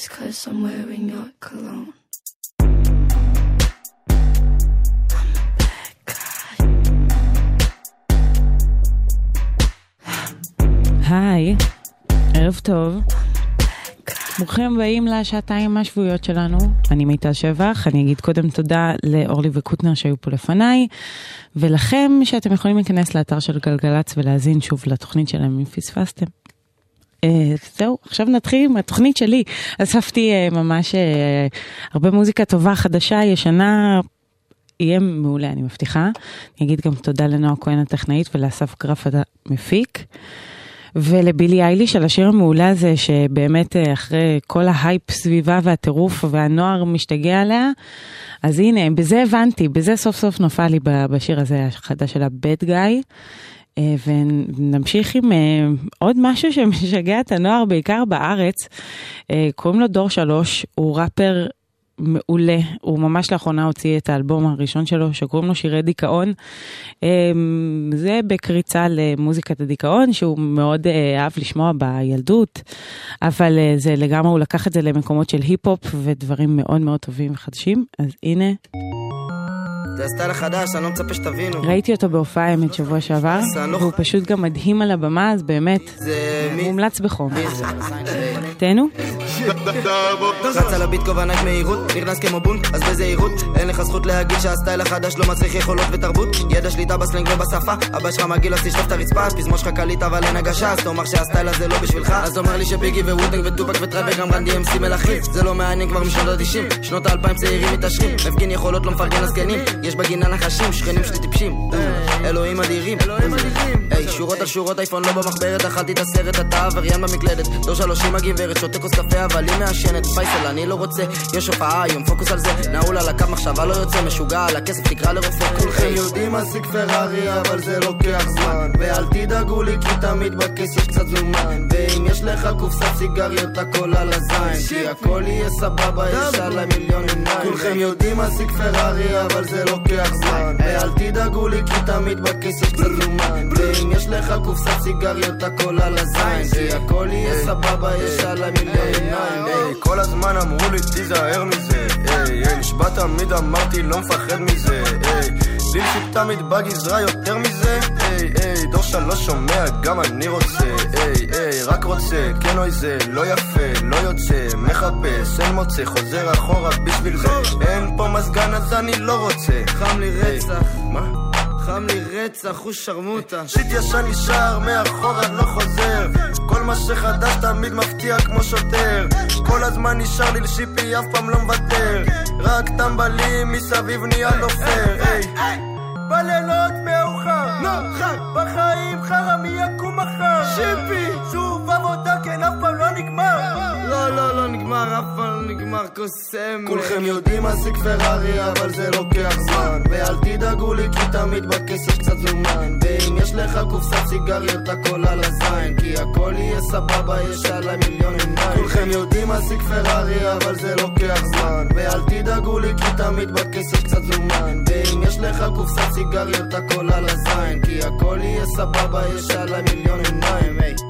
It's cause I'm wearing your cologne. היי, ערב טוב. ברוכים הבאים לשעתיים השבועיות שלנו. אני מיטל שבח, אני אגיד קודם תודה לאורלי וקוטנר שהיו פה לפניי, ולכם שאתם יכולים להיכנס לאתר של גלגלצ ולהאזין שוב לתוכנית שלהם אם פספסתם. אה, זהו, עכשיו נתחיל עם התוכנית שלי. אספתי אה, ממש אה, הרבה מוזיקה טובה, חדשה, ישנה. יהיה מעולה, אני מבטיחה. אני אגיד גם תודה לנועה כהן הטכנאית ולאסף גרף המפיק. ולבילי אייליש על השיר המעולה הזה, שבאמת אחרי כל ההייפ סביבה והטירוף והנוער משתגע עליה, אז הנה, בזה הבנתי, בזה סוף סוף נפל לי בשיר הזה החדש של ה-bad guy. אה, ונמשיך עם אה, עוד משהו שמשגע את הנוער, בעיקר בארץ. אה, קוראים לו דור שלוש, הוא ראפר מעולה, הוא ממש לאחרונה הוציא את האלבום הראשון שלו שקוראים לו שירי דיכאון. זה בקריצה למוזיקת הדיכאון שהוא מאוד אה, אהב לשמוע בילדות, אבל זה לגמרי, הוא לקח את זה למקומות של היפ-הופ ודברים מאוד מאוד טובים וחדשים, אז הנה, זה הסטייל החדש, אני לא מצפה שתבינו. ראיתי אותו בהופעה האמת שבוע שעבר, והוא פשוט גם מדהים על הבמה, אז באמת, מי? מומלץ בחום. תהנו. רץ על הביט כובענק מהירות, נכנס כמו בונק, אז בזהירות אין לך זכות להגיד שהסטייל החדש לא מצריך יכולות ותרבות ידע שליטה בסלנג ובשפה אבא שלך מגעיל אז תשלוף את הרצפה הפזמון שלך קליט אבל אין הגשה אז תאמר שהסטייל הזה לא בשבילך אז אומר לי שביגי וווטנג וטופק וטראב וגם רנדי אמסי מלכים זה לא מעניין כבר משנות ה-90 שנות ה-2000 צעירים מתעשרים מפגין יכולות לא מפרגן לזקנים יש בגינה נחשים, שכנים שלי טיפשים. אלוהים אדירים. אלוהים אדירים. היי, שורות על שורות אייפון לא במחברת, אכלתי את הסרט, אתה עבריין במקלדת. דור שלושים הגברת, שותה כוס קפה אבל היא מעשנת. פייסל, אני לא רוצה, יש הופעה היום, פוקוס על זה. נעול על הקו מחשבה לא יוצא, משוגע על הכסף, תקרא לרופא. כולכם יודעים להשיג פרארי, אבל זה לוקח זמן. ואל תדאגו לי כי תמיד בכיס יש קצת זומן. ואם יש לך קופסת סיגריות הכל על הזין. כי הכל יהיה סבבה, יש עליי מיליון עיניים. כולכם יודעים להשיג פרארי, אבל זה לוקח זמן. ואל תדאגו לי כי תמיד בכיס יש קצת זומן ואם יש לך קופסת סיגריות הכל על הזין. כי הכל יהיה סבבה, יש עליי מיליון עיניים. כל הזמן אמרו לי תיזהר מזה, נשבע תמיד אמרתי לא מפחד מזה, היי, ליל תמיד בגזרה יותר מזה, היי, היי, דור שלוש שומע, גם אני רוצה, היי, היי, רק רוצה, כן אוי זה, לא יפה, לא יוצא, מחפש, אין מוצא, חוזר אחורה בשביל זה, אין פה מזגן אז אני לא רוצה, חם לי רצח. מה? חם לי רצח, הוא שרמוטה. שיט ישן נשאר, מאחורה לא חוזר. כל מה שחדש תמיד מפתיע כמו שוטר. כל הזמן נשאר לי לשיפי, אף פעם לא מוותר. רק טמבלים מסביב נהיה לא פייר. בלילות מאוחר, חג בחיים חרא מי יקום מחר. שיפי, שוב עבודה כן אף פעם לא נגמר נגמר, לא נגמר קוסם. כולכם יודעים להשיג פרארי אבל זה לוקח זמן. ואל תדאגו לי כי תמיד בכיס יש קצת זומן. ואם יש לך קופסת סיגריות הכל על הזין. כי הכל יהיה סבבה, יש עליי מיליון עיניים. כולכם יודעים להשיג פרארי אבל זה לוקח זמן. ואל תדאגו לי כי תמיד בכיס יש קצת זומן. ואם יש לך קופסת סיגריות הכל על הזין. כי הכל יהיה סבבה, יש עליי מיליון עיניים. היי. Listen,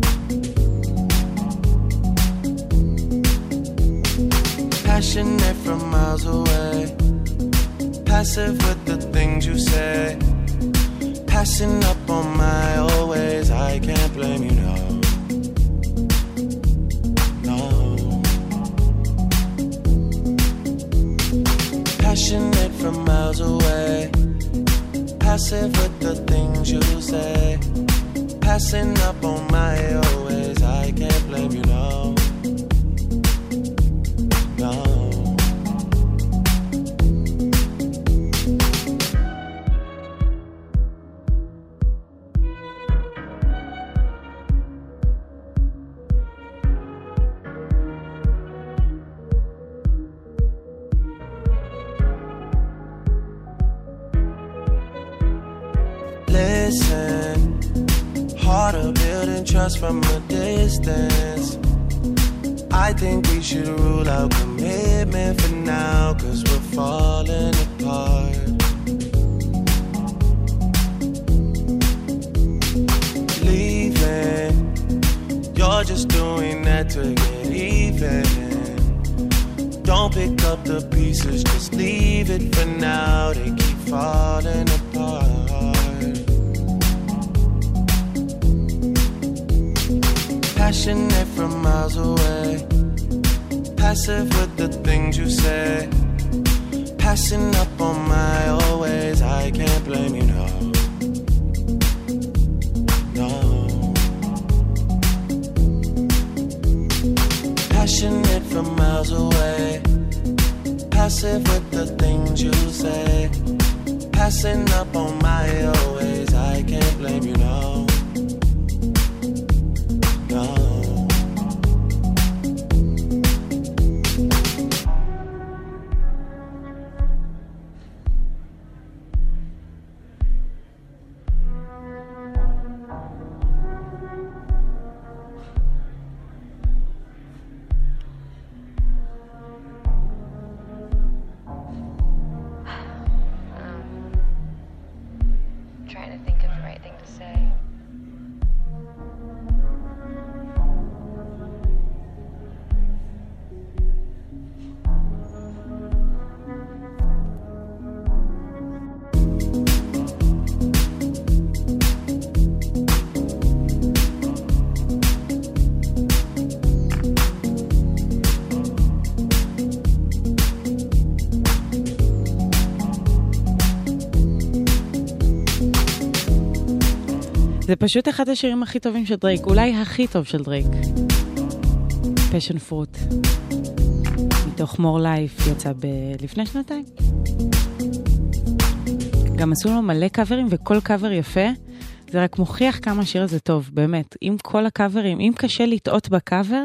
Passionate from miles away, passive with the things you say. Passing up on my always, I can't blame you, no. No. Passionate from miles away, passive with the things you say. Passing up on my always, I can't blame you. No. פשוט אחד השירים הכי טובים של דרייק, אולי הכי טוב של דרייק. Passionfruit. מתוך More Life יצא ב- לפני שנתיים. גם עשו לו מלא קאברים וכל קאבר יפה. זה רק מוכיח כמה השיר הזה טוב, באמת. עם כל הקאברים, אם קשה לטעות בקאבר,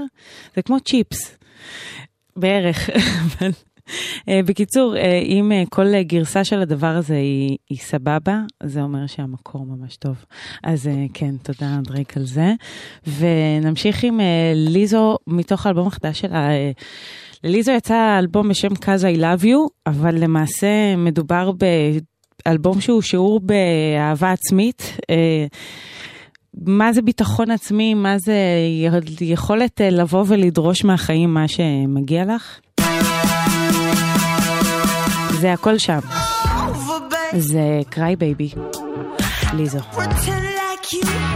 זה כמו צ'יפס. בערך. אבל, בקיצור, אה, אם אה, כל גרסה של הדבר הזה היא, היא סבבה, זה אומר שהמקור ממש טוב. אז אה, כן, תודה דרייק על זה. ונמשיך עם אה, ליזו מתוך האלבום החדש שלה. אה, לליזו יצא אלבום בשם Cause I Love You, אבל למעשה מדובר באלבום שהוא שיעור באהבה עצמית. אה, מה זה ביטחון עצמי, מה זה יכולת אה, לבוא ולדרוש מהחיים מה שמגיע לך. זה הכל שם. זה קריי בייבי. ליזו. Pretend like you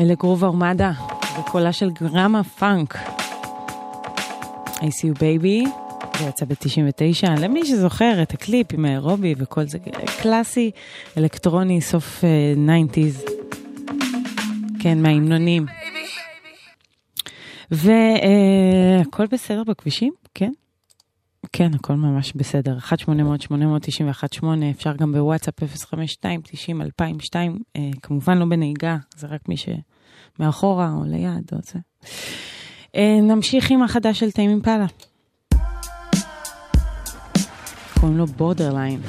אלה גרוב ארמדה, בקולה של גרמה פאנק. I see you baby, זה יצא ב-99, למי שזוכר את הקליפ עם האירובי וכל זה, קלאסי, אלקטרוני, סוף uh, 90's. כן, מההמנונים. והכל בסדר בכבישים? כן? כן, הכל ממש בסדר. 1-800-891-8, אפשר גם בוואטסאפ 052-90-2002, אה, כמובן לא בנהיגה, זה רק מי שמאחורה או ליד או זה. אה, נמשיך עם החדש של טיימים פאלה. קוראים לו בורדרליין.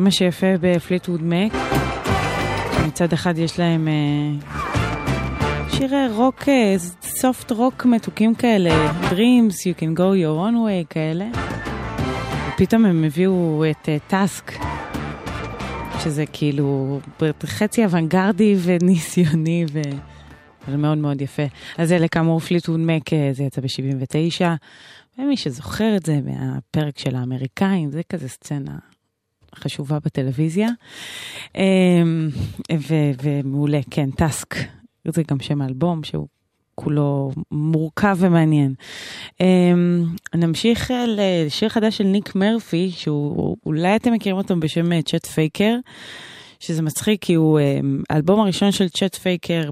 זה מה שיפה בפליטווד מק. מצד אחד יש להם אה, שירי רוק, סופט רוק מתוקים כאלה, Dreams, You can go your own way כאלה. ופתאום הם הביאו את Tusk, אה, שזה כאילו חצי אוונגרדי וניסיוני וזה מאוד מאוד יפה. אז אלה כאמור פליטווד מק, זה יצא ב-79, ומי שזוכר את זה מהפרק של האמריקאים, זה כזה סצנה חשובה בטלוויזיה. אמ, ומעולה, כן, Tusk, זה גם שם האלבום שהוא כולו מורכב ומעניין. אמ, נמשיך לשיר חדש של ניק מרפי, שהוא, אולי אתם מכירים אותו בשם צ'ט פייקר. שזה מצחיק כי הוא אמ, האלבום הראשון של צ'ט פייקר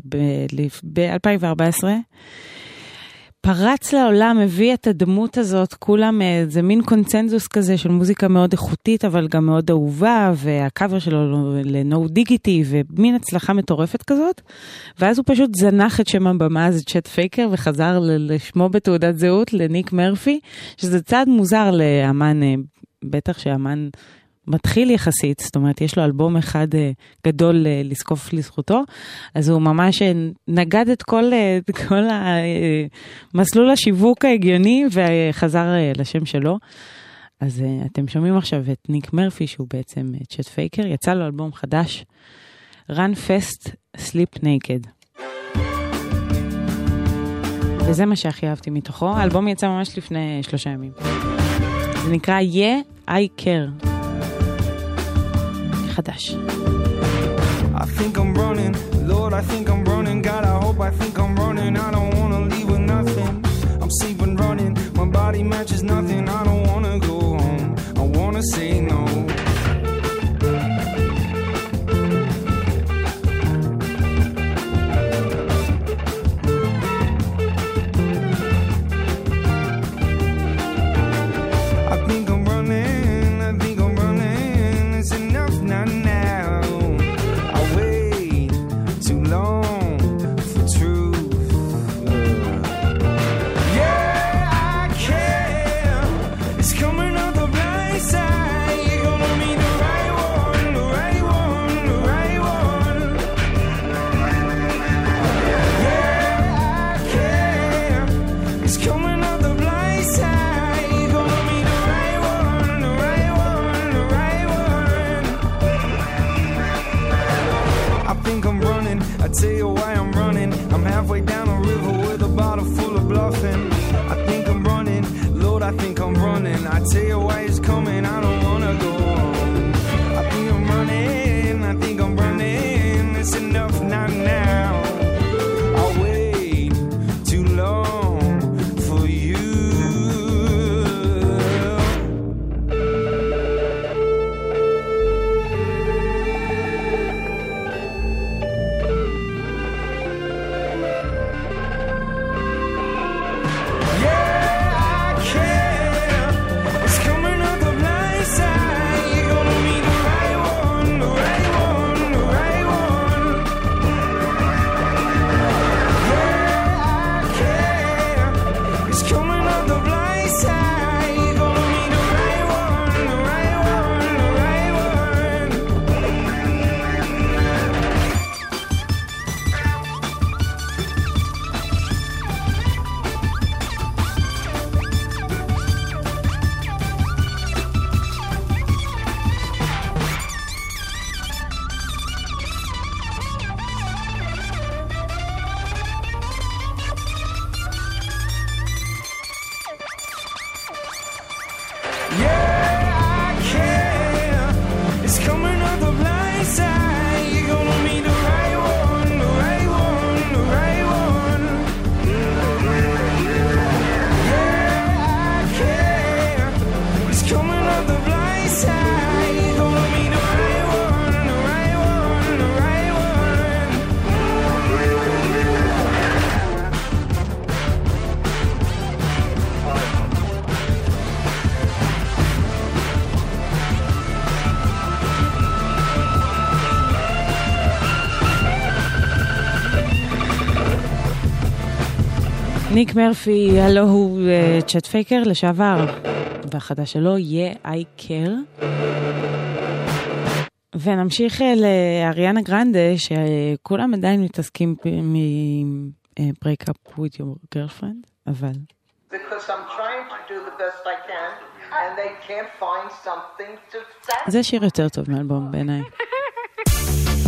ב-2014. פרץ לעולם, הביא את הדמות הזאת, כולם, אה, זה מין קונצנזוס כזה של מוזיקה מאוד איכותית, אבל גם מאוד אהובה, והקאבר שלו ל-No Digity, ומין הצלחה מטורפת כזאת. ואז הוא פשוט זנח את שם הבמה הזה, צ'אט פייקר, וחזר לשמו בתעודת זהות, לניק מרפי, שזה צעד מוזר לאמן, אה, בטח שאמן מתחיל יחסית, זאת אומרת, יש לו אלבום אחד uh, גדול uh, לזקוף לזכותו, אז הוא ממש uh, נגד את כל, uh, כל המסלול השיווק ההגיוני וחזר לשם שלו. אז אתם שומעים עכשיו את ניק מרפי, שהוא בעצם צ'אט פייקר, יצא לו אלבום חדש, run fast, sleep naked. וזה מה שהכי אהבתי מתוכו, האלבום יצא ממש לפני שלושה ימים. זה נקרא Yeah, I care. חדש. I think I'm running, Lord, I think I'm running. God, I hope I think I'm running. I don't wanna leave with nothing. I'm sleeping running, my body matches nothing. I don't wanna go home. I wanna say no. I'm running. I tell you why I'm running. I'm halfway down a river with a bottle full of bluffing. I think I'm running, Lord, I think I'm running. I tell you why it's coming. I don't wanna go on. I think I'm running. I think I'm running. It's enough. ניק מרפי, הלו הוא אה, צ'אט פייקר לשעבר, והחדש שלו יהיה I קר. ונמשיך אה, לאריאנה גרנדה, שכולם עדיין מתעסקים מ-break אה, up with your girlfriend, אבל... זה שיר יותר טוב מאלבום בעיניי.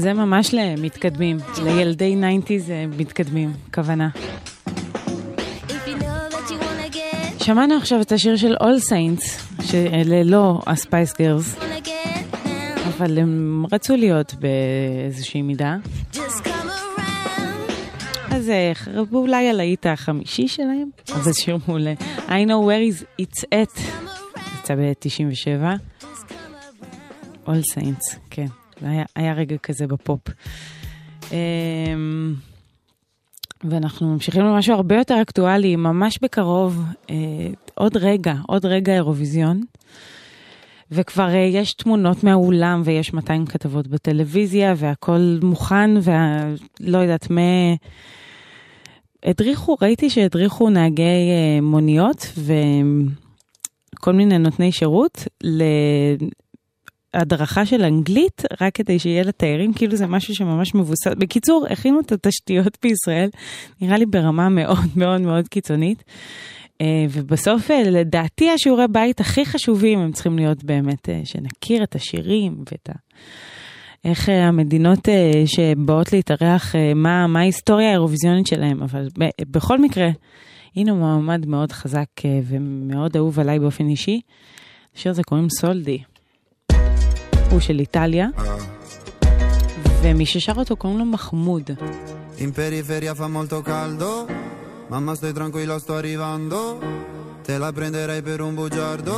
זה ממש למתקדמים, לילדי 90's מתקדמים, כוונה. שמענו עכשיו את השיר של All Saints, שאלה לא get down, אבל הם רצו להיות באיזושהי מידה. אז אה, חרבו אולי על האיט החמישי שלהם, אבל שיר מעולה. I know where is it's at, יצא ב-97. All Saints, כן, זה היה, היה רגע כזה בפופ. אמ, ואנחנו ממשיכים למשהו הרבה יותר אקטואלי, ממש בקרוב, אה, עוד רגע, עוד רגע אירוויזיון. וכבר אה, יש תמונות מהאולם ויש 200 כתבות בטלוויזיה והכל מוכן ולא יודעת מה... הדריכו, ראיתי שהדריכו נהגי אה, מוניות וכל מיני נותני שירות להדרכה של אנגלית, רק כדי שיהיה לתיירים, כאילו זה משהו שממש מבוסס. בקיצור, הכינו את התשתיות בישראל, נראה לי ברמה מאוד מאוד מאוד קיצונית. אה, ובסוף, אה, לדעתי, השיעורי בית הכי חשובים הם צריכים להיות באמת אה, שנכיר את השירים ואת ה... איך המדינות שבאות להתארח, מה, מה ההיסטוריה האירוויזיונית שלהם, אבל בכל מקרה, הנה הוא מעמד מאוד חזק ומאוד אהוב עליי באופן אישי. השיר הזה קוראים סולדי. הוא של איטליה, ומי ששר אותו קוראים לו מחמוד. In periferia fa molto caldo, mamma stai tranquilla sto arrivando, te la prenderei per un bugiardo,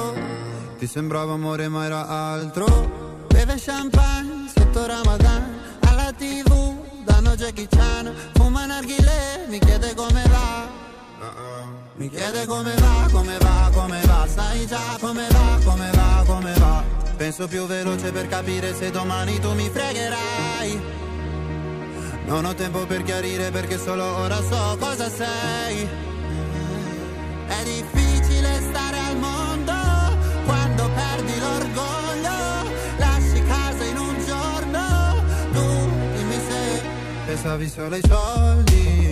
ti sembrava amore ma era altro, beve champagne sotto Ramadan, alla tv danno Jackie Chan, fuma narghile, mi chiede come va, mi chiede come va, come va, come va, sai già come va, come va, come va, penso più veloce per capire se domani tu mi fregherai. Non ho tempo per chiarire perché solo ora so cosa sei. È difficile stare al mondo quando perdi l'orgoglio. Lasci casa in un giorno. Tu dimmi se pensavi solo ai soldi.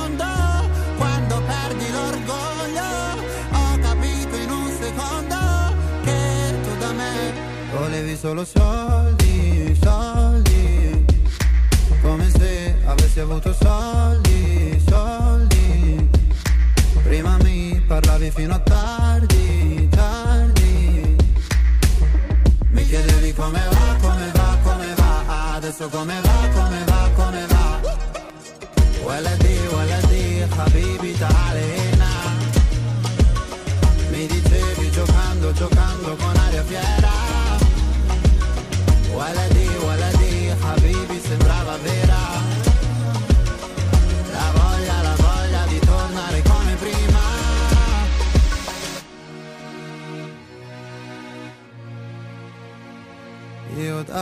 Volevi solo soldi, soldi. Come se avessi avuto soldi, soldi. Prima mi parlavi fino a tardi, tardi. Mi chiedevi come va, come va, come va. Adesso come va, come va, come va. ولدي ولدي حبيبي تعال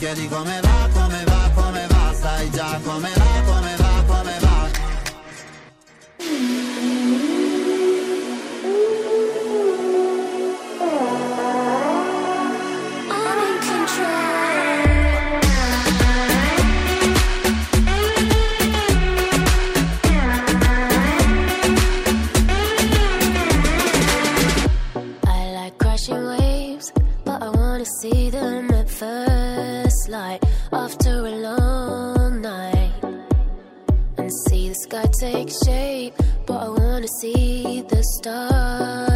chiedi come va stars.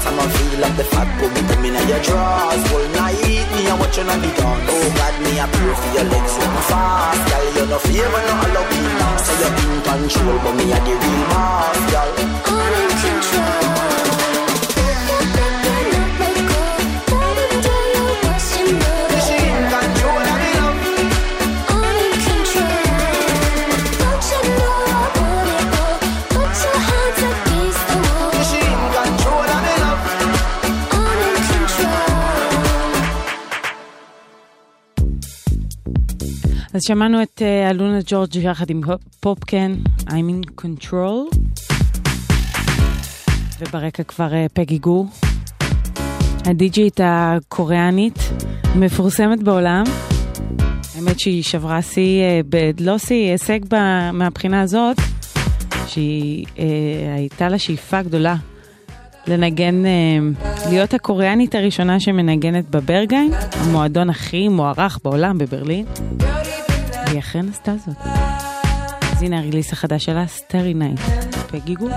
hot I'm a feel like the fat boom coming in your drawers. Whole night Me a watching on the dawn. Oh God me a pray for your legs when I'm fast Girl. You no favor no allow me now Say you're in control But me a the real boss Girl. I'm in control אז שמענו את אה, אלונה ג'ורג' יחד עם פופקן, I'm in control, וברקע כבר אה, פגי גור, הדי-ג'ית הקוריאנית, מפורסמת בעולם. האמת שהיא שברה שיא, אה, לא שיא, הישג מהבחינה הזאת, שהיא הייתה לה שאיפה גדולה לנגן, להיות הקוריאנית הראשונה שמנגנת בברגיין, המועדון הכי מוערך בעולם בברלין. והיא אכן עשתה זאת. אז הנה ה release החדש שלה, Starry Night. פגי גו.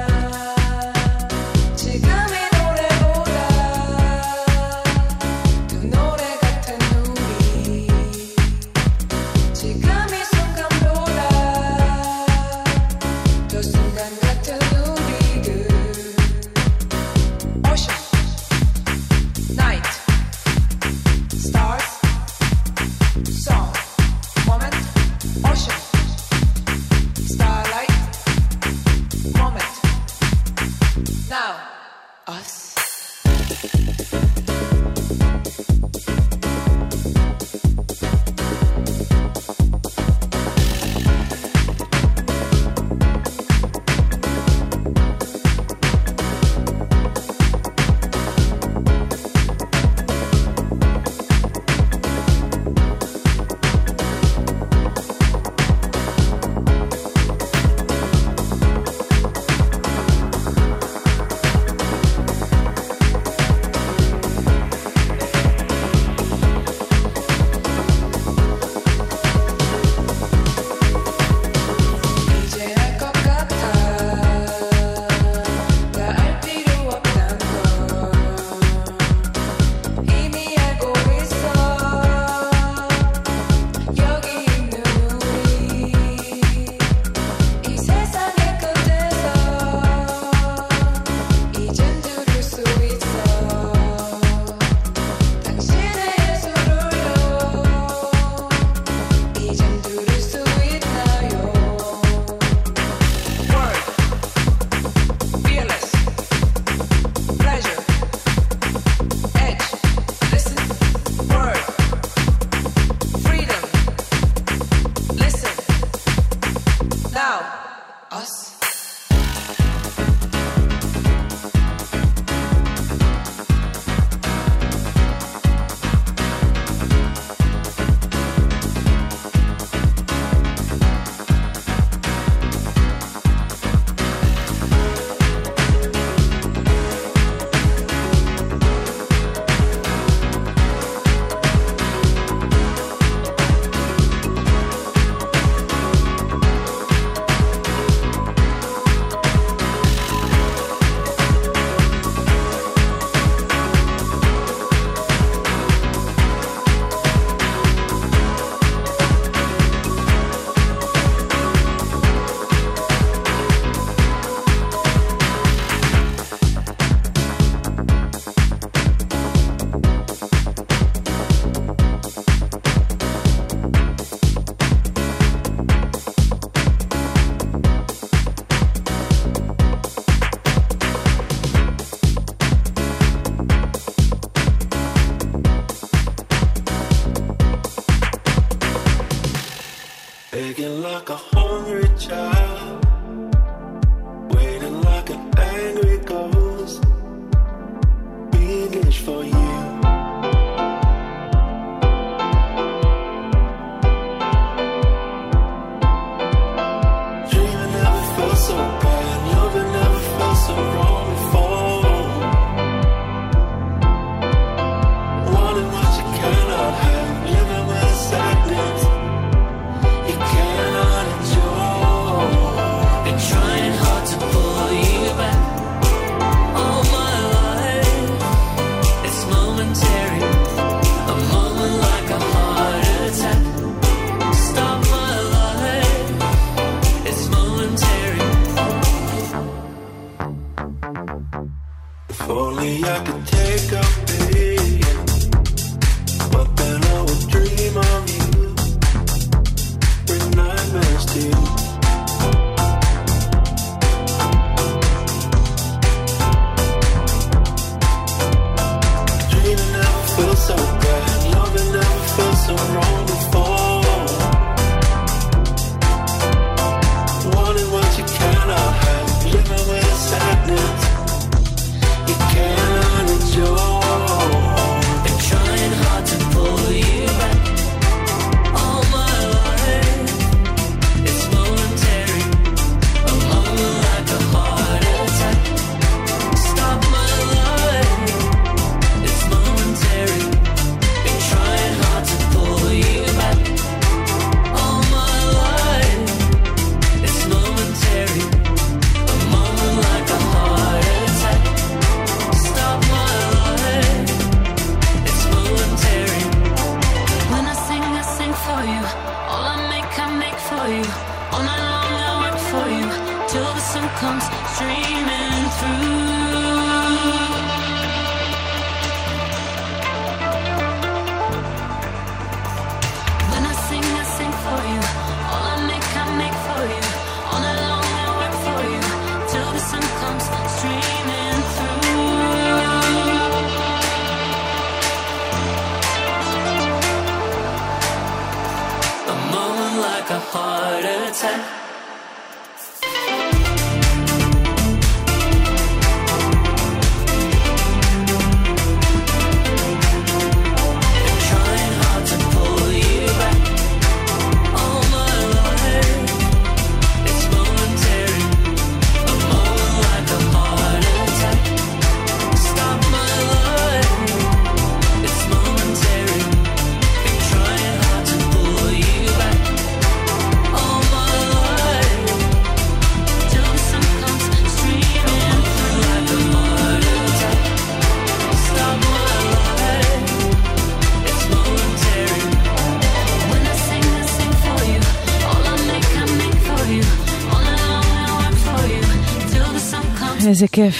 איזה כיף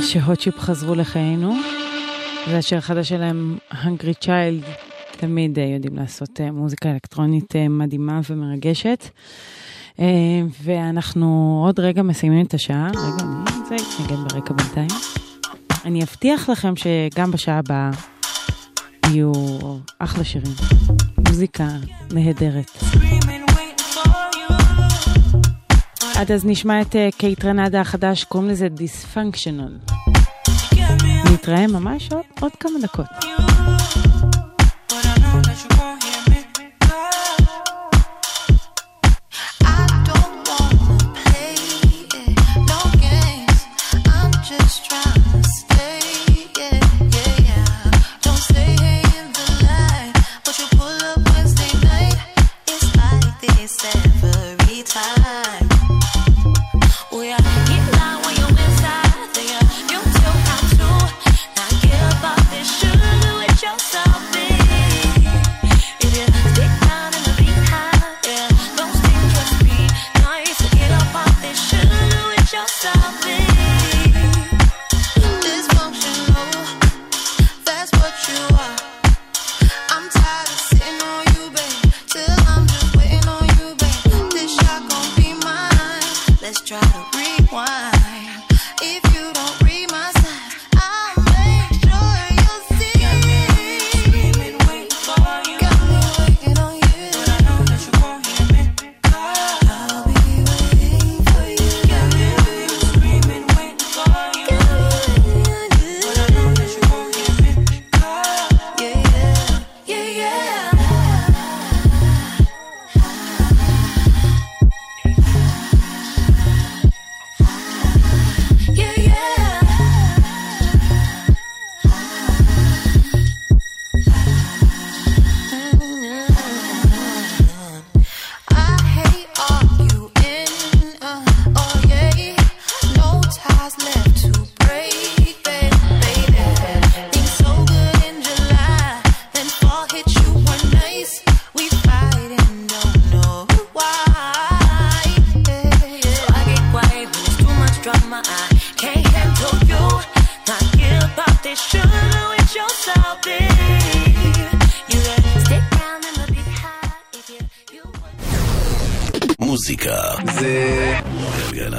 שהוטשיפ חזרו לחיינו. השיר החדש שלהם, Hungry Child, תמיד אה, יודעים לעשות אה, מוזיקה אלקטרונית אה, מדהימה ומרגשת. ואנחנו עוד רגע מסיימים את השעה. רגע, אני זה יתנגן ברקע בינתיים. אני אבטיח לכם שגם בשעה הבאה יהיו אחלה שירים. מוזיקה נהדרת. עד אז נשמע את קייט רנדה החדש, קוראים לזה דיספונקשיונל. נתראה ממש עוד, עוד כמה דקות.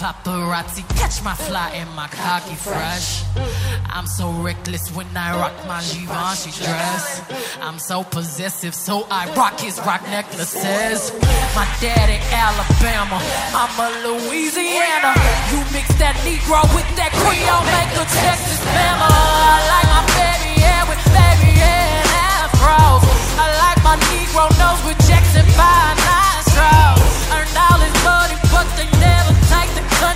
Paparazzi catch my fly and my cocky fresh. I'm so reckless when I rock my Givenchy dress. I'm so possessive, so I rock his rock necklaces. My daddy Alabama, mama Louisiana. You mix that Negro with that Creole, make a Texas mama. I like my baby hair with baby hair afros. I like my Negro nose with Jackson 5 nostrils. Earned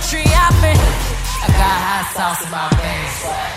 country. I got hot sauce in my veins.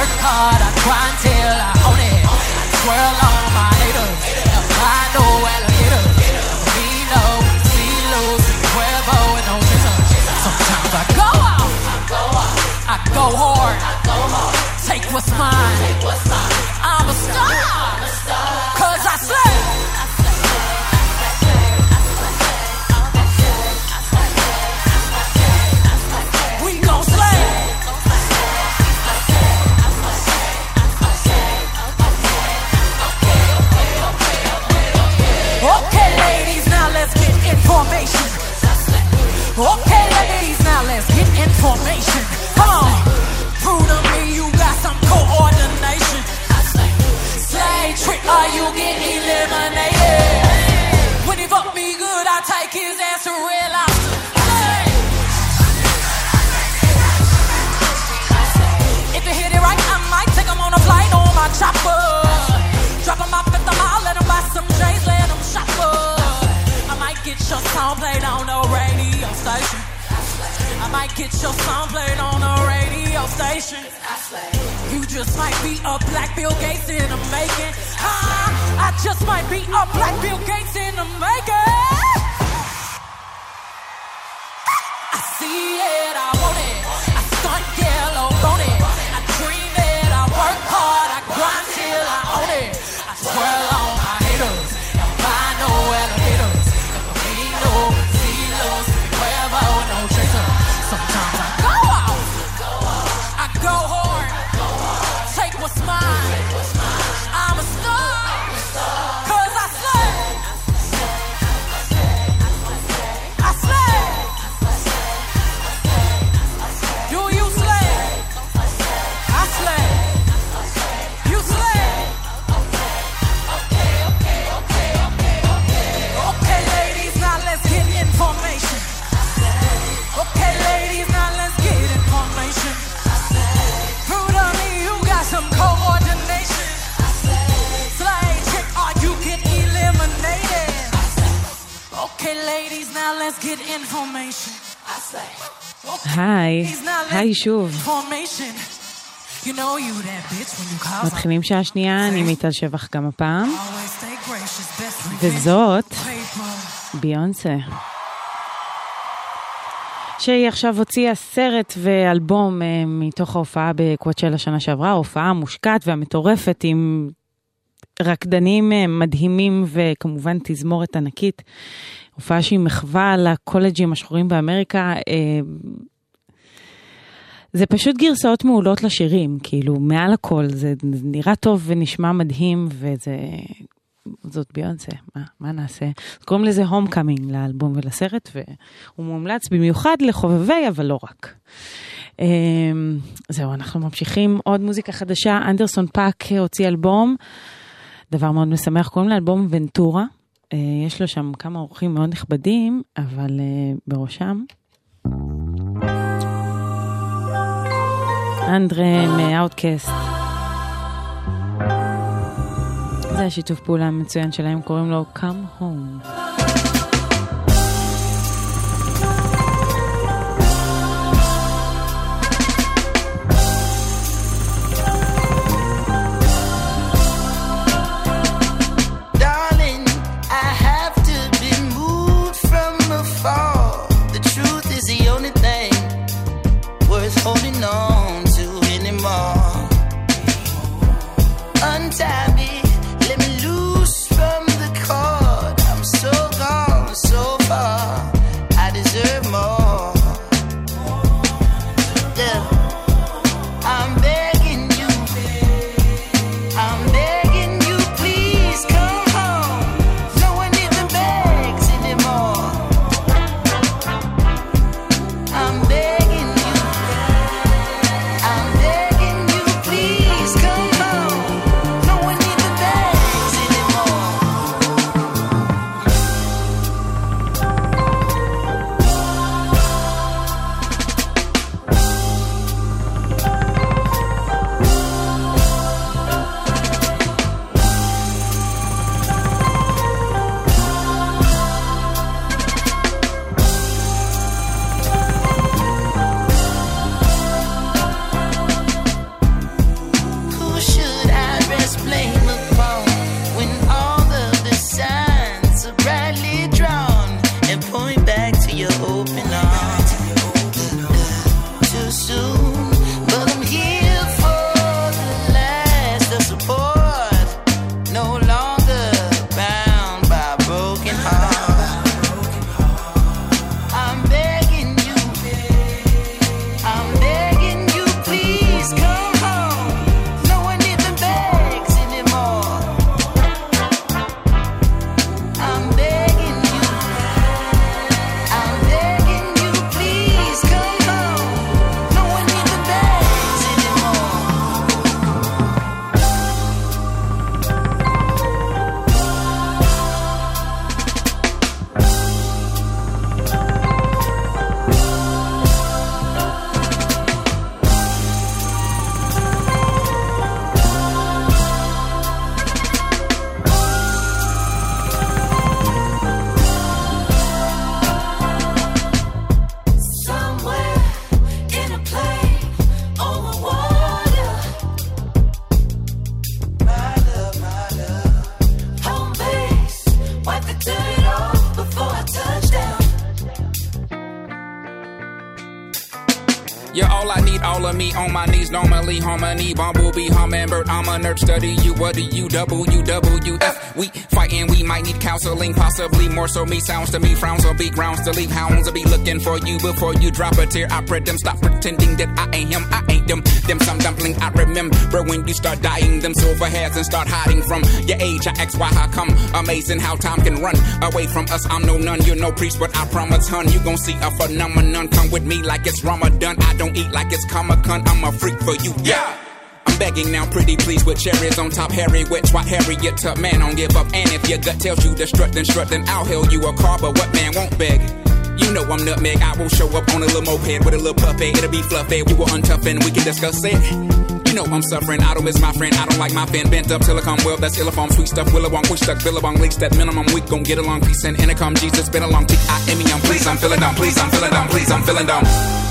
Work hard, I grind till I own it. I twirl on my haters. I know alligator. Vino, Silo, Cuervo, and no Sometimes I go out. I go hard. Take what's mine. I'm a star. Information. Okay, ladies, now let's get information. Come on, prove to me you got some coordination. Slay trick, or you get eliminated. When he fuck me good, I take his ass to real lobster. If you hit it right, I might take him on a flight on my chopper. Get your song played on the radio station. I might get your song played on the radio station. You just might be a black Bill Gates in the making. Ah, I just might be a black Bill Gates in the making. I see it, I want it. I stunt yellow on it. I dream it, I work hard, I grind till I own it. I twirl on היי, היי שוב. מתחילים שעה שנייה, אני מיטל שבח גם הפעם. וזאת. ביונסה. שהיא עכשיו הוציאה סרט ואלבום אה, מתוך ההופעה בקוואצ'לה שנה שעברה, ההופעה המושקעת והמטורפת עם רקדנים אה, מדהימים וכמובן תזמורת ענקית. הופעה שהיא מחווה לקולג'ים השחורים באמריקה. אה, זה פשוט גרסאות מעולות לשירים, כאילו, מעל הכל, זה נראה טוב ונשמע מדהים, וזה... זאת ביונסה, מה, מה נעשה? קוראים לזה Homecoming לאלבום ולסרט, והוא מומלץ במיוחד לחובבי, אבל לא רק. אמ, זהו, אנחנו ממשיכים עוד מוזיקה חדשה, אנדרסון פאק הוציא אלבום, דבר מאוד משמח, קוראים לאלבום ונטורה. אה, יש לו שם כמה אורחים מאוד נכבדים, אבל אה, בראשם אנדרה מאוטקאסט. זה השיתוף פעולה המצוין שלהם, קוראים לו Come Home. A nerd, study you. What do you, WWF? We fighting, we might need counseling, possibly more so. Me sounds to me, frowns will be grounds to leave. Hounds will be looking for you before you drop a tear. I pray them stop pretending that I ain't him, I ain't them. Them some dumpling I remember when you start dying, them silver hairs and start hiding from your age. I ask why, how come? Amazing how time can run away from us. I'm no nun, you're no priest, but I promise, hun, you gon' see a phenomenon. Come with me like it's Ramadan. I don't eat like it's Comic Con. I'm a freak for you, yeah. I'm begging now, pretty please, with cherries on top. Harry, wet, swat, Harriet, tough man, don't give up. And if your gut tells you to strut, then strut, then I'll hail you a car. But what man won't beg? You know I'm nutmeg. I will show up on a little moped with a little puppet. It'll be fluffy. We will untough and we can discuss it. You know I'm suffering. I don't miss my friend. I don't like my fan bent up till I come well. That's illiform, sweet stuff. Willowong, push stuck, billabong, leaks that minimum. We gon' get along. Peace and intercom. Jesus, been a long T I M E. I'm please. I'm feeling down. Please, I'm feeling down. Please, I'm feeling down.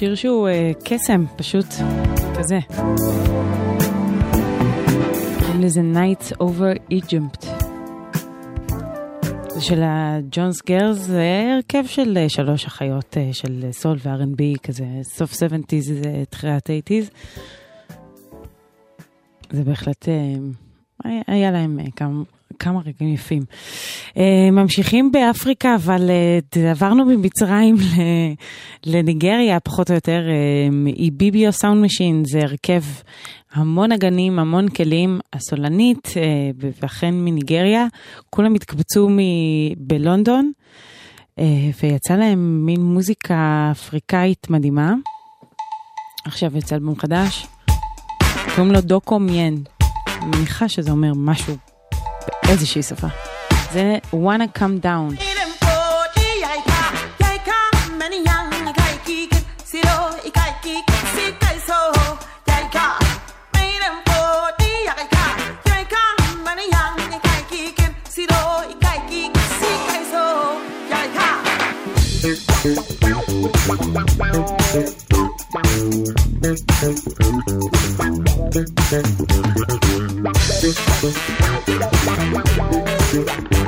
שיר שהוא אה, קסם, פשוט כזה. קוראים לזה Nights Over Egypt. זה של הג'ונס גרס, זה הרכב של אה, שלוש אחיות אה, של סול ו-R&B, כזה סוף 70's, תחילת 80's. זה בהחלט, אה, היה- להם אה, כמה, כמה רגעים יפים. אה, ממשיכים באפריקה, אבל אה, עברנו ממצרים ל- לניגריה, פחות או יותר, אה, איביביו סאונד משין, זה הרכב המון נגנים, המון כלים, הסולנית, אה, ואכן מניגריה, כולם התקבצו בלונדון, אה, ויצא להם מין מוזיקה אפריקאית מדהימה. עכשיו יצא אלבום חדש, קוראים לו דוקו מיין. אני מניחה שזה אומר משהו באיזושהי שפה. זה wanna come down. Wanna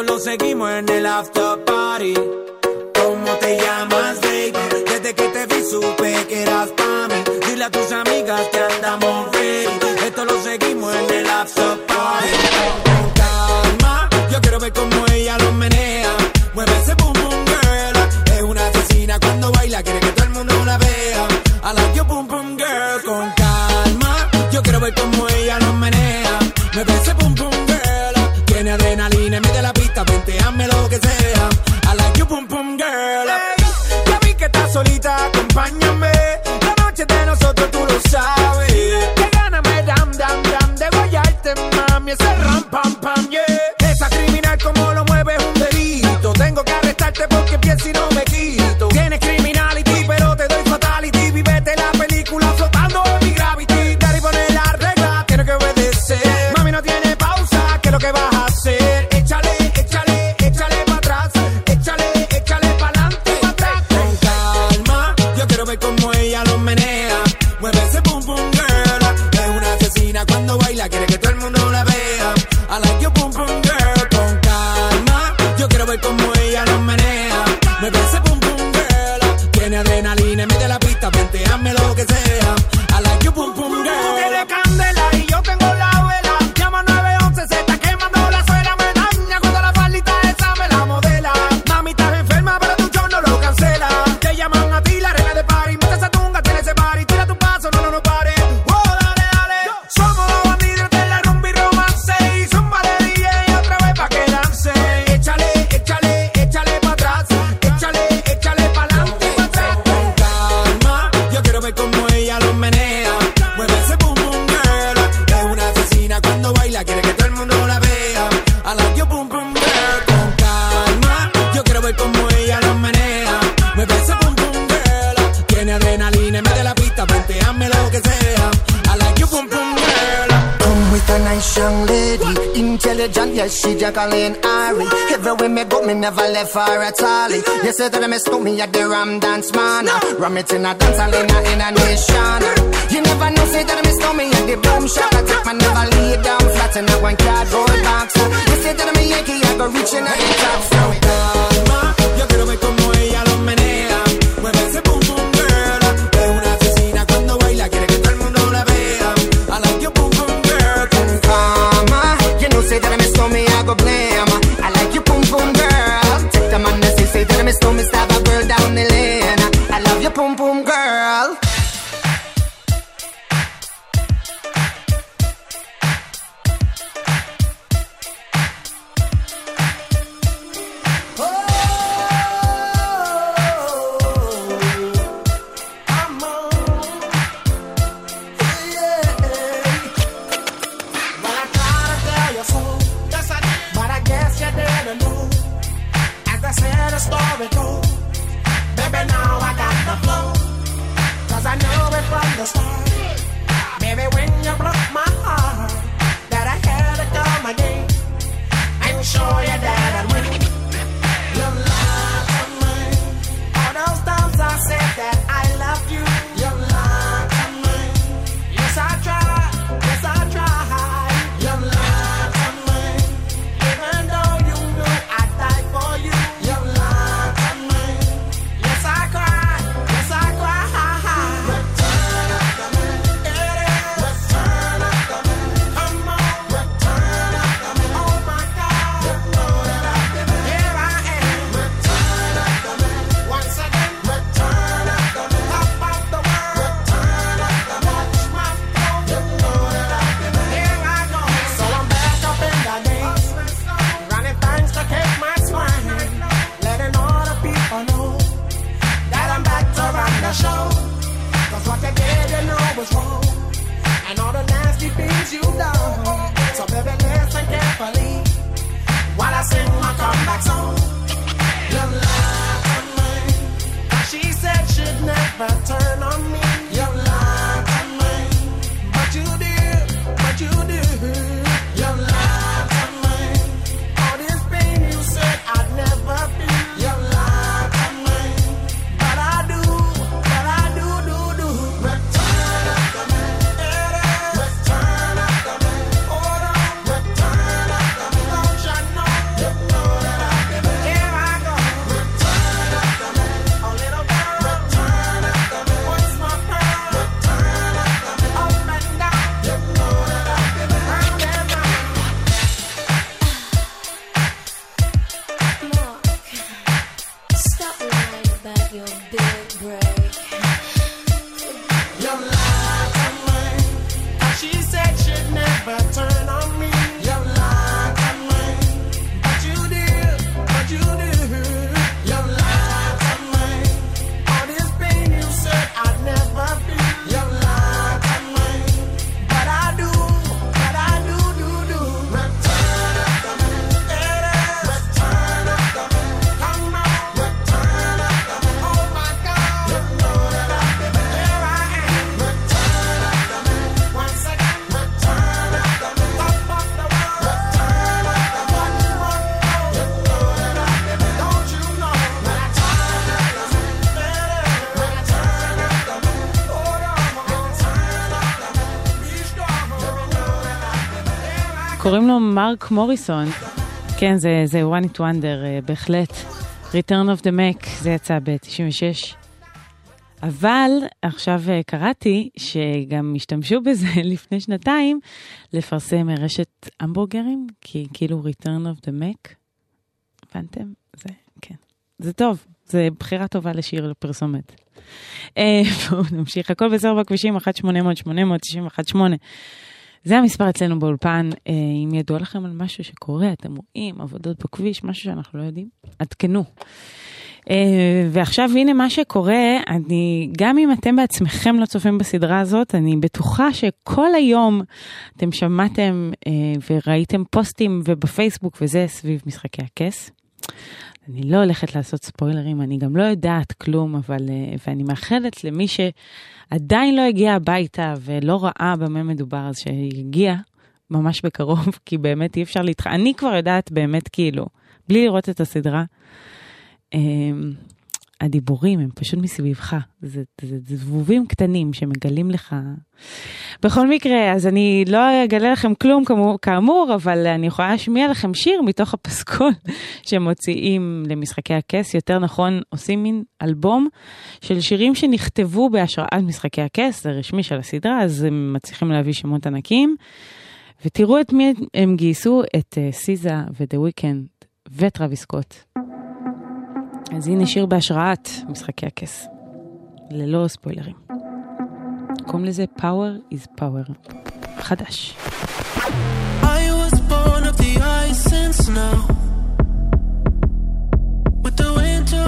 esto lo seguimos en el after party. ¿Cómo te llamas, baby? Desde que te vi supe que eras para mí. Dile a tus amigas que andamos ready. Esto lo seguimos en el after party. dame lo que sea. I like you, pum pum girl. Hey, ya vi que estás solita, acompáñame. La noche de nosotros tú lo sabes. Que gana me dan, dam, dam, dam, degollarte, mami, ese Jacqueline Ari. Everywhere me go, me never left for at all. You say that I miss me at the Ram Dance Man. Ram it in a dance, I in a nation. You never know, say that I miss me at the boom shop. I take my never lay down flat in a one cardboard box. You say that I'm a Yankee, I go reaching in a top. So קוראים לו מרק מוריסון. כן, זה, זה one it wonder, אה, בהחלט. Return of the Mac, זה יצא ב-96. אבל עכשיו אה, קראתי שגם השתמשו בזה לפני שנתיים לפרסם רשת המבורגרים, כי כאילו Return of the Mac, הבנתם? זה, כן. זה טוב, זה בחירה טובה לשיר לפרסומת. אה, בואו נמשיך, הכל בסדר בכבישים, 1-800-891-8. זה המספר אצלנו באולפן, אה, אם ידוע לכם על משהו שקורה, אתם רואים עבודות בכביש, משהו שאנחנו לא יודעים, עדכנו. אה, ועכשיו הנה מה שקורה, אני, גם אם אתם בעצמכם לא צופים בסדרה הזאת, אני בטוחה שכל היום אתם שמעתם אה, וראיתם פוסטים ובפייסבוק וזה סביב משחקי הכס. אני לא הולכת לעשות ספוילרים, אני גם לא יודעת כלום, אבל, אה, ואני מאחלת למי שעדיין לא הגיע הביתה ולא ראה במה מדובר, אז שיגיע ממש בקרוב, כי באמת אי אפשר להתח... אני כבר יודעת באמת כאילו, בלי לראות את הסדרה, אמ, הדיבורים הם פשוט מסביבך, זה, זה, זה זבובים קטנים שמגלים לך. בכל מקרה, אז אני לא אגלה לכם כלום כאמור, כאמור, אבל אני יכולה להשמיע לכם שיר מתוך הפסקול שמוציאים למשחקי הכס, יותר נכון עושים מין אלבום של שירים שנכתבו בהשראת משחקי הכס, זה רשמי של הסדרה, אז הם מצליחים להביא שמות ענקים. ותראו את מי הם גייסו, את uh, סיזה ודה וויקנד וטרוויס סקוט. אז הנה שיר בהשראת משחקי הכס, ללא ספוילרים. קוראים לזה Power is Power, חדש. I was born of the ice and snow. With the winter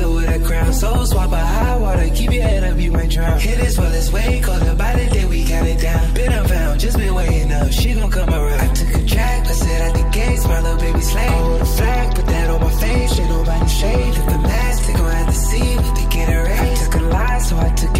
monster with a crown? Soul swap a high water, keep your head up, you might drown. Hit this while it's way colder, by the day we count it down. Been unfound, just been waiting up, she gon' come around. I took a track, I said at the gates, my little baby slave. I hold a flag, put that on my face, ain't nobody shade. If the mask, they gon' have to see what they get arranged. I took a lie, so I took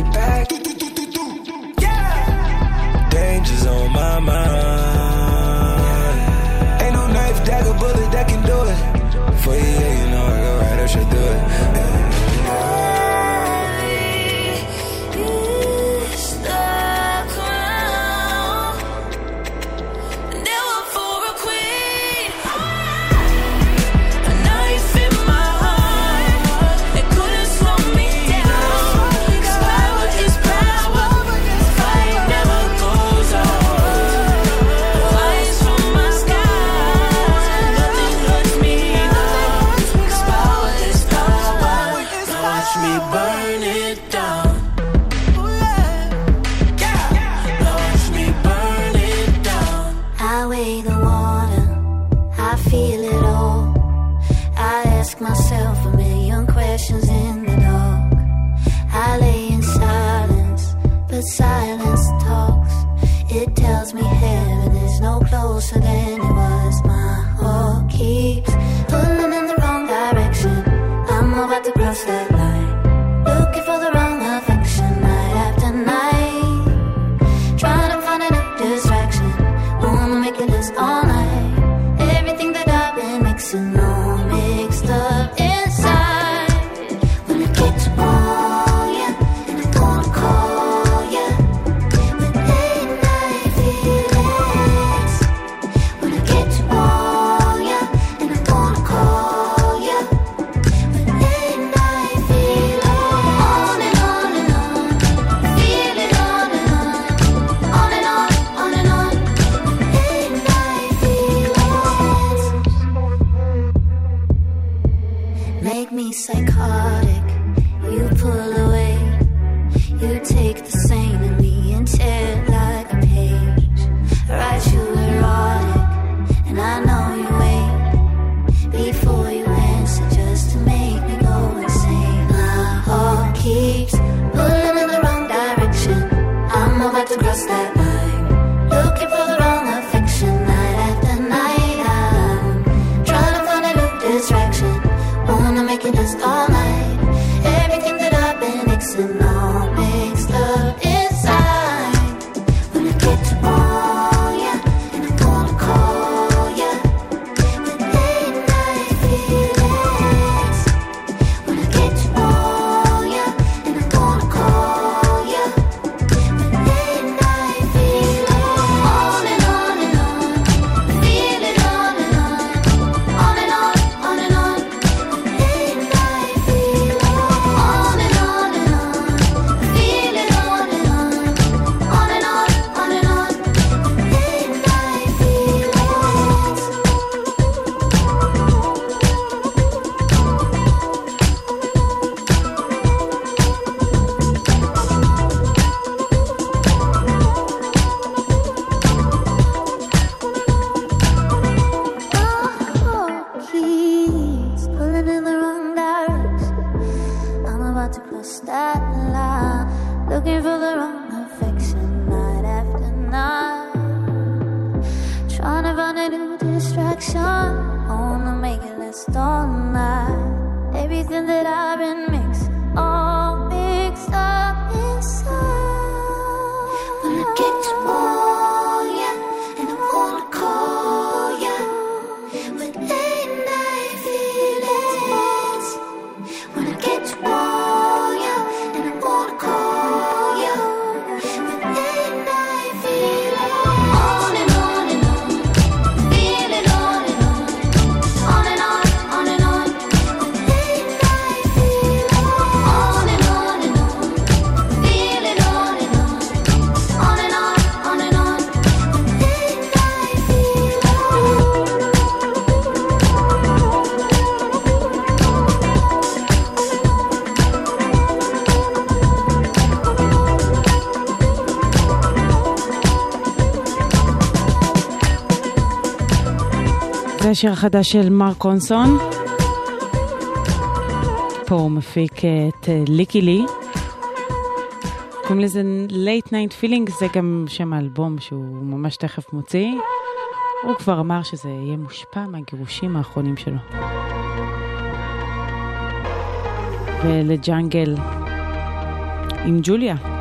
השיר החדש של מר קונסון. פה הוא מפיק אה, את אה, ליקי לי. קוראים לזה Late Night Feeling, זה גם שם האלבום שהוא ממש תכף מוציא. הוא כבר אמר שזה יהיה מושפע מהגירושים האחרונים שלו. ולג'אנגל עם ג'וליה.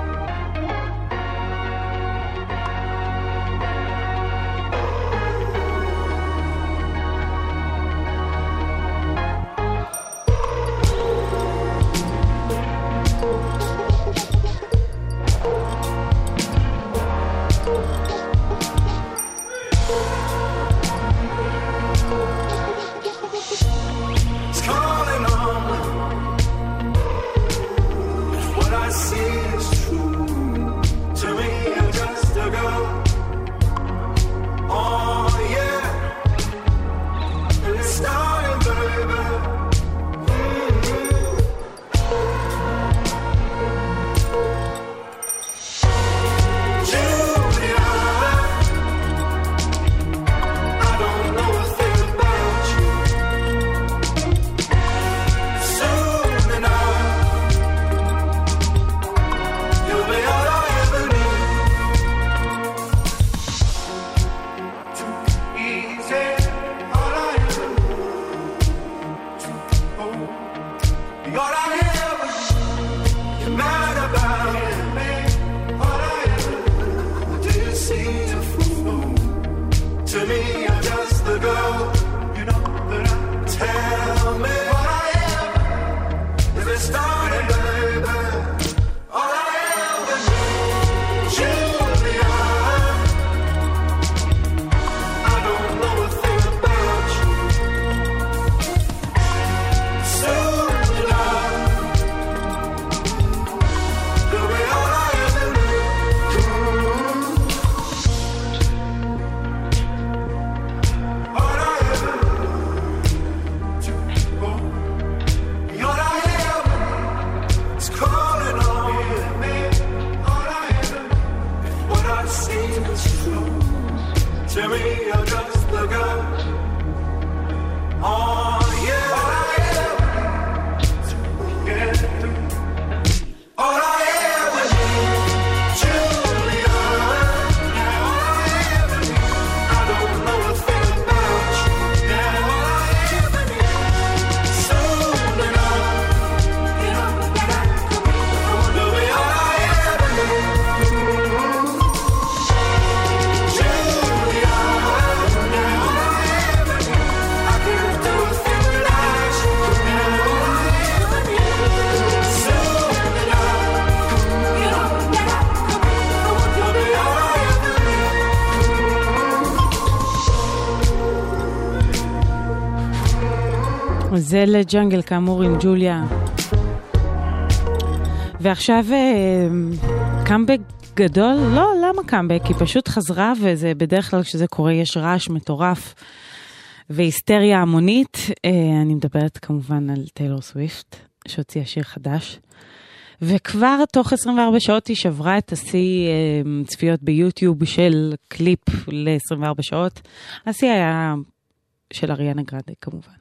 זה לג'אנגל כאמור עם ג'וליה. ועכשיו אה, קאמבק גדול? לא, למה קאמבק? היא פשוט חזרה וזה בדרך כלל כשזה קורה יש רעש מטורף והיסטריה המונית. אה, אני מדברת כמובן על טיילור סוויפט, שהוציאה שיר חדש. וכבר תוך 24 שעות היא שברה את השיא אה, צפיות ביוטיוב של קליפ ל-24 שעות. השיא היה של אריאנה גרנדה כמובן.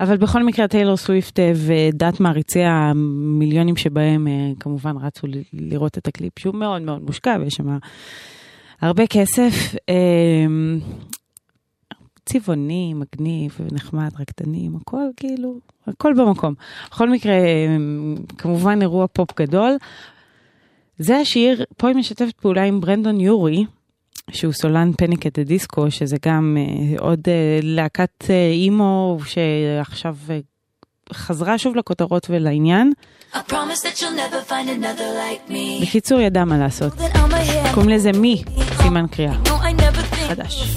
אבל בכל מקרה טיילור סוויפט אה, ודת מעריצי המיליונים שבהם אה, כמובן רצו לראות את הקליפ שהוא מאוד מאוד מושקע ויש שם הרבה כסף. אה, צבעוני, מגניב ונחמד, רקדנים, הכל כאילו, הכל במקום. בכל מקרה, כמובן אירוע פופ גדול. זה השיר, פה היא משתפת פעולה עם ברנדון יורי, שהוא סולן פניק את הדיסקו, שזה גם אה, עוד אה, להקת אה, אימו שעכשיו אה, חזרה שוב לכותרות ולעניין. That like. בקיצור, ידע מה לעשות. קוראים לזה מי, סימן קריאה. No, I never think חדש.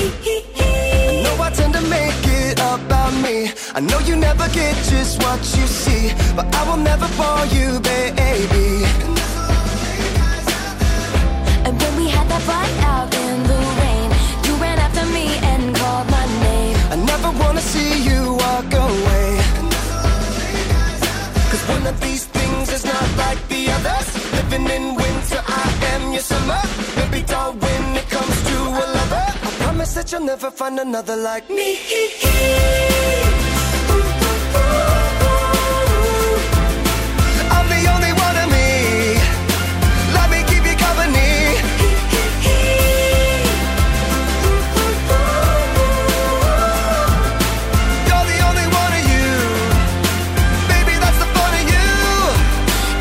about me. I know you never get just what you see, but I will never bore you, baby. And when we had that fight out in the you'll never find another like me. I'm the only one of me. Let me keep you company. You're the only one of you. Baby, that's the fun of you.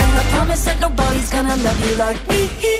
And I promise that nobody's gonna love you like me.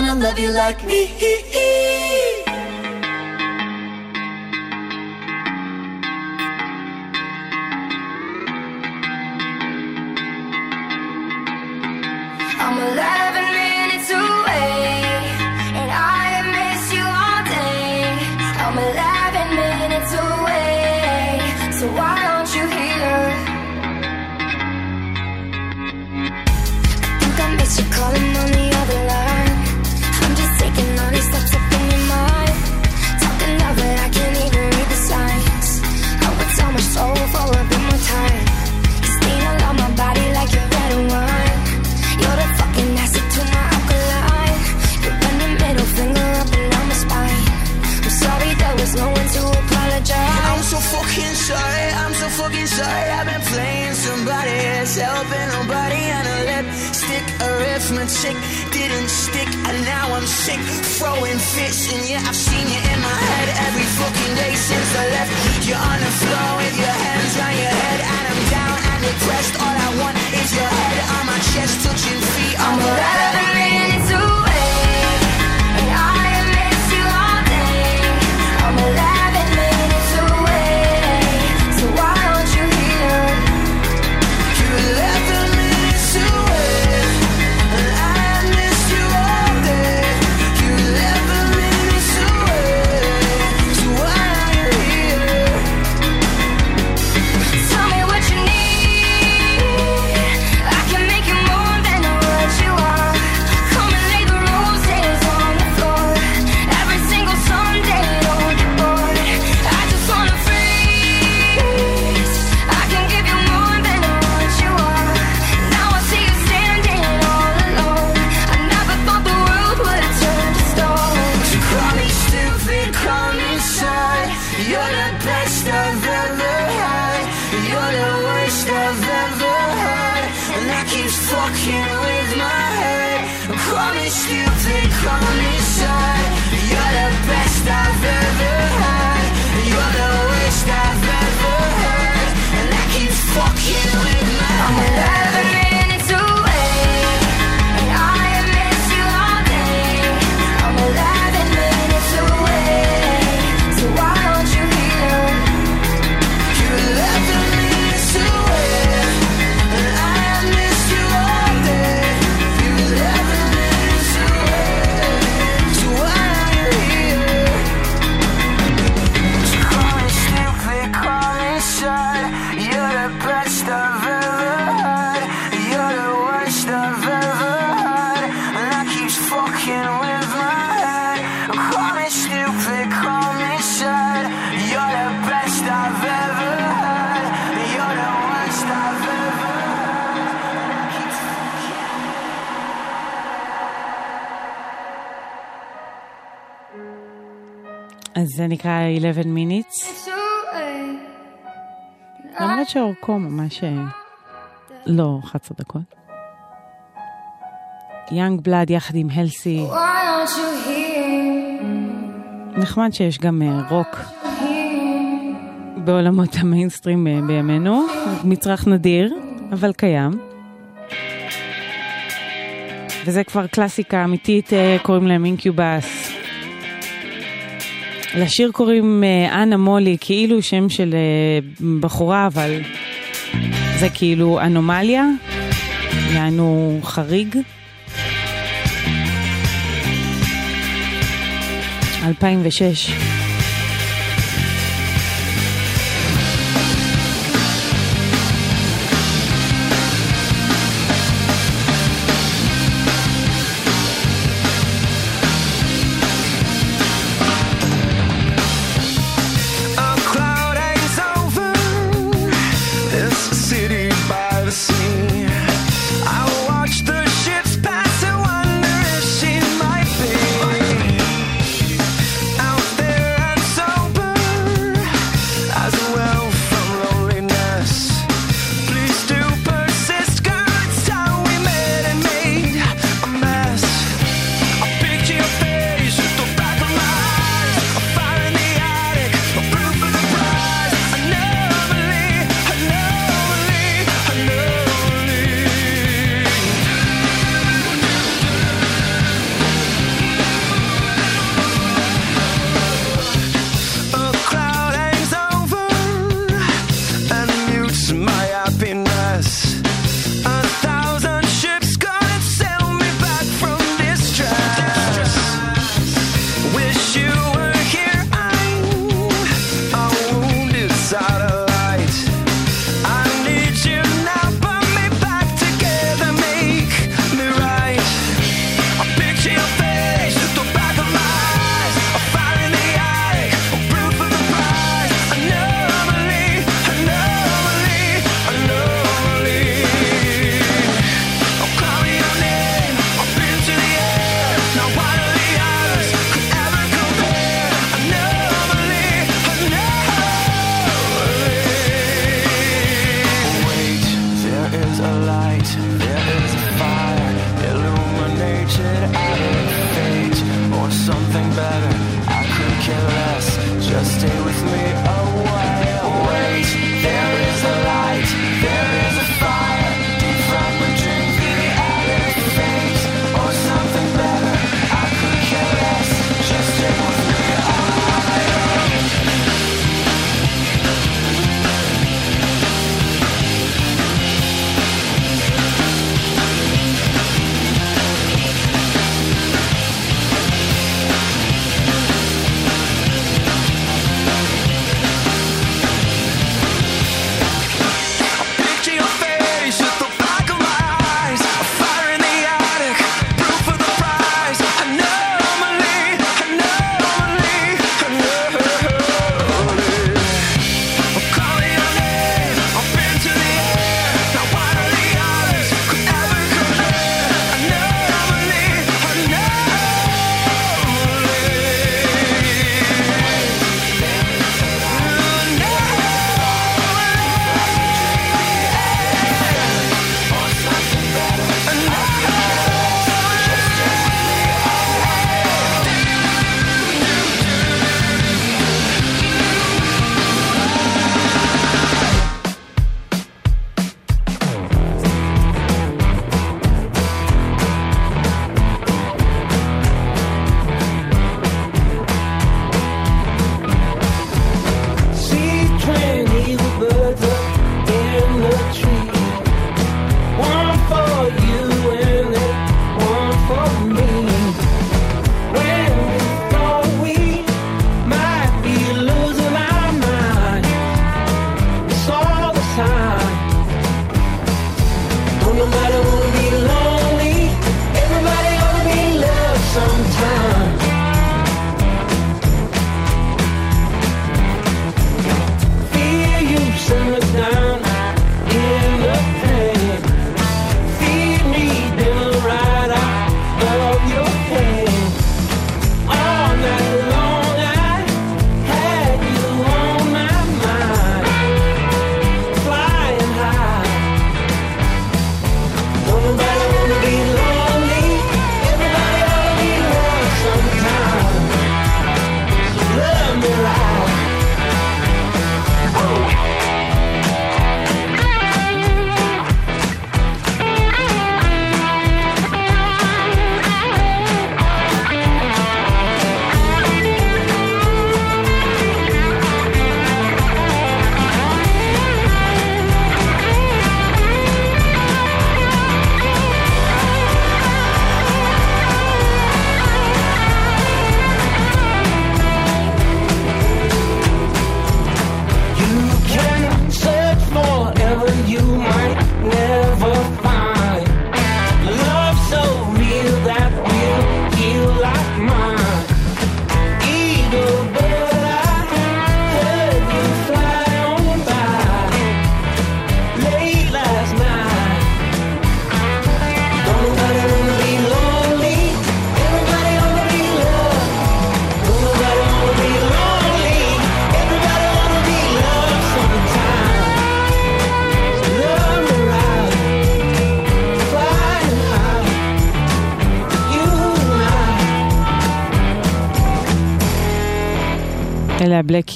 gonna love you like me. שנקרא 11 minutes. למרות שאורכו ממש... אה, לא, 11 דקות. יאנג בלאד יחד עם הלסי. נחמד שיש גם אה, רוק בעולמות המיינסטרים אה, בימינו, מצרך נדיר, אבל קיים. וזה כבר קלאסיקה אמיתית, קוראים להם אינקיובאס. לשיר קוראים אה, אנה מולי, כאילו שם של אה, בחורה, אבל זה כאילו אנומליה, יענו חריג. 2006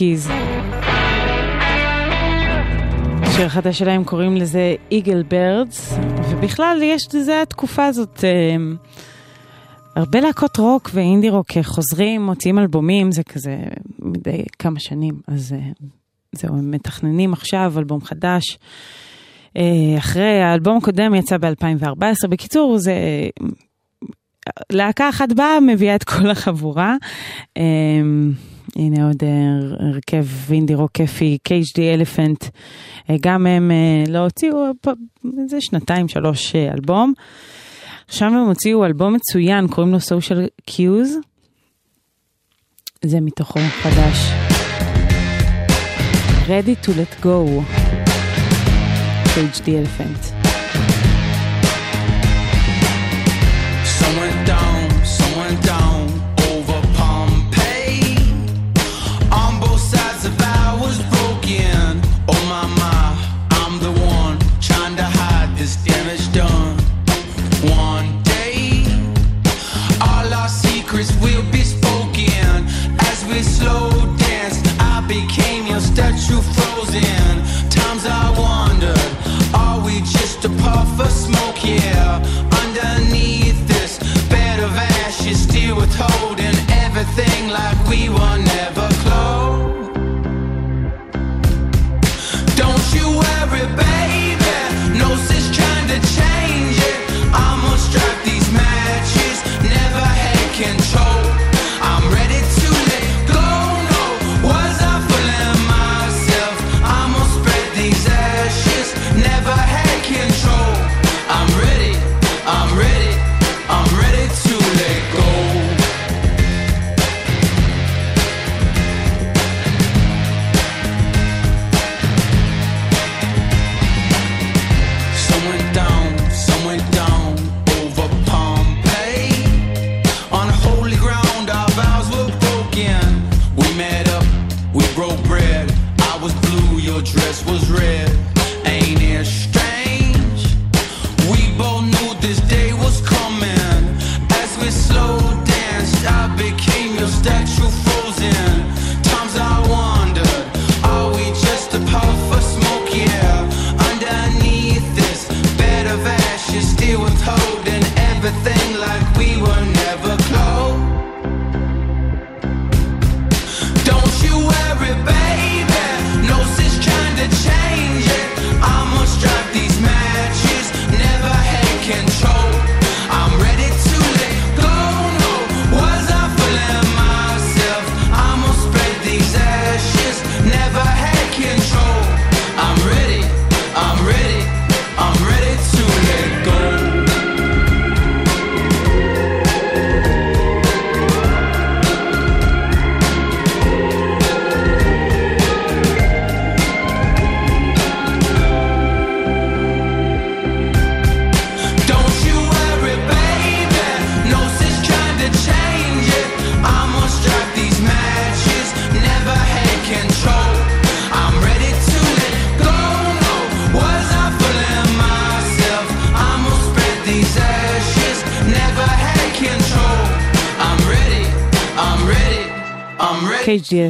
קיז. שיר החדש שלהם קוראים לזה איגל ברדס, ובכלל יש לזה התקופה הזאת, אה, הרבה להקות רוק ואינדי רוק חוזרים, מוציאים אלבומים, זה כזה מדי כמה שנים, אז אה, זהו, הם מתכננים עכשיו אלבום חדש. אה, אחרי האלבום הקודם יצא ב-2014, בקיצור זה להקה אחת באה, מביאה את כל החבורה. הנה עוד אה, הרכב אינדי רוק כיפי, KHD אלפנט, אה, גם הם אה, לא הוציאו איזה שנתיים, שלוש אלבום. עכשיו הם הוציאו אלבום מצוין, קוראים לו Social Cues. זה מתוכו חדש. Ready to let go. KHD אלפנט. Frozen. Times I wondered, are we just a puff of smoke? Yeah, underneath this bed of ashes, still withholding everything like we were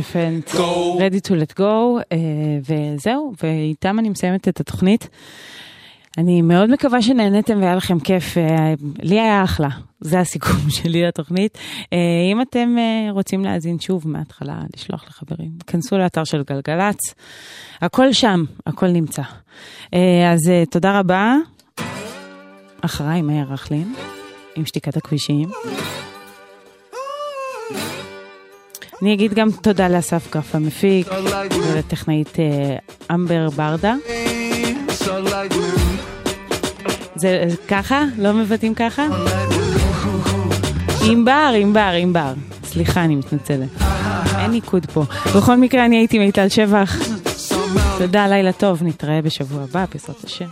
KGFN, ready to let go, אה, וזהו, ואיתם אני מסיימת את התוכנית. אני מאוד מקווה שנהניתם והיה לכם כיף, אה, לי היה אחלה, זה הסיכום שלי לתוכנית. אה, אם אתם רוצים להאזין שוב מההתחלה, לשלוח לחברים, כנסו לאתר של גלגלצ, הכל שם, הכל נמצא. אז תודה רבה. אחריי מאיר רכלין, עם שתיקת הכבישים. אני אגיד גם תודה לאסף גרף המפיק ולטכנאית אה, אמבר ברדה. זה ככה? לא מבטאים ככה? ענבר, ענבר, ענבר. סליחה, אני מתנצלת. אין ניקוד פה. בכל מקרה, אני הייתי מיטל שבח. תודה, לילה טוב, נתראה בשבוע הבא, בעזרת השם.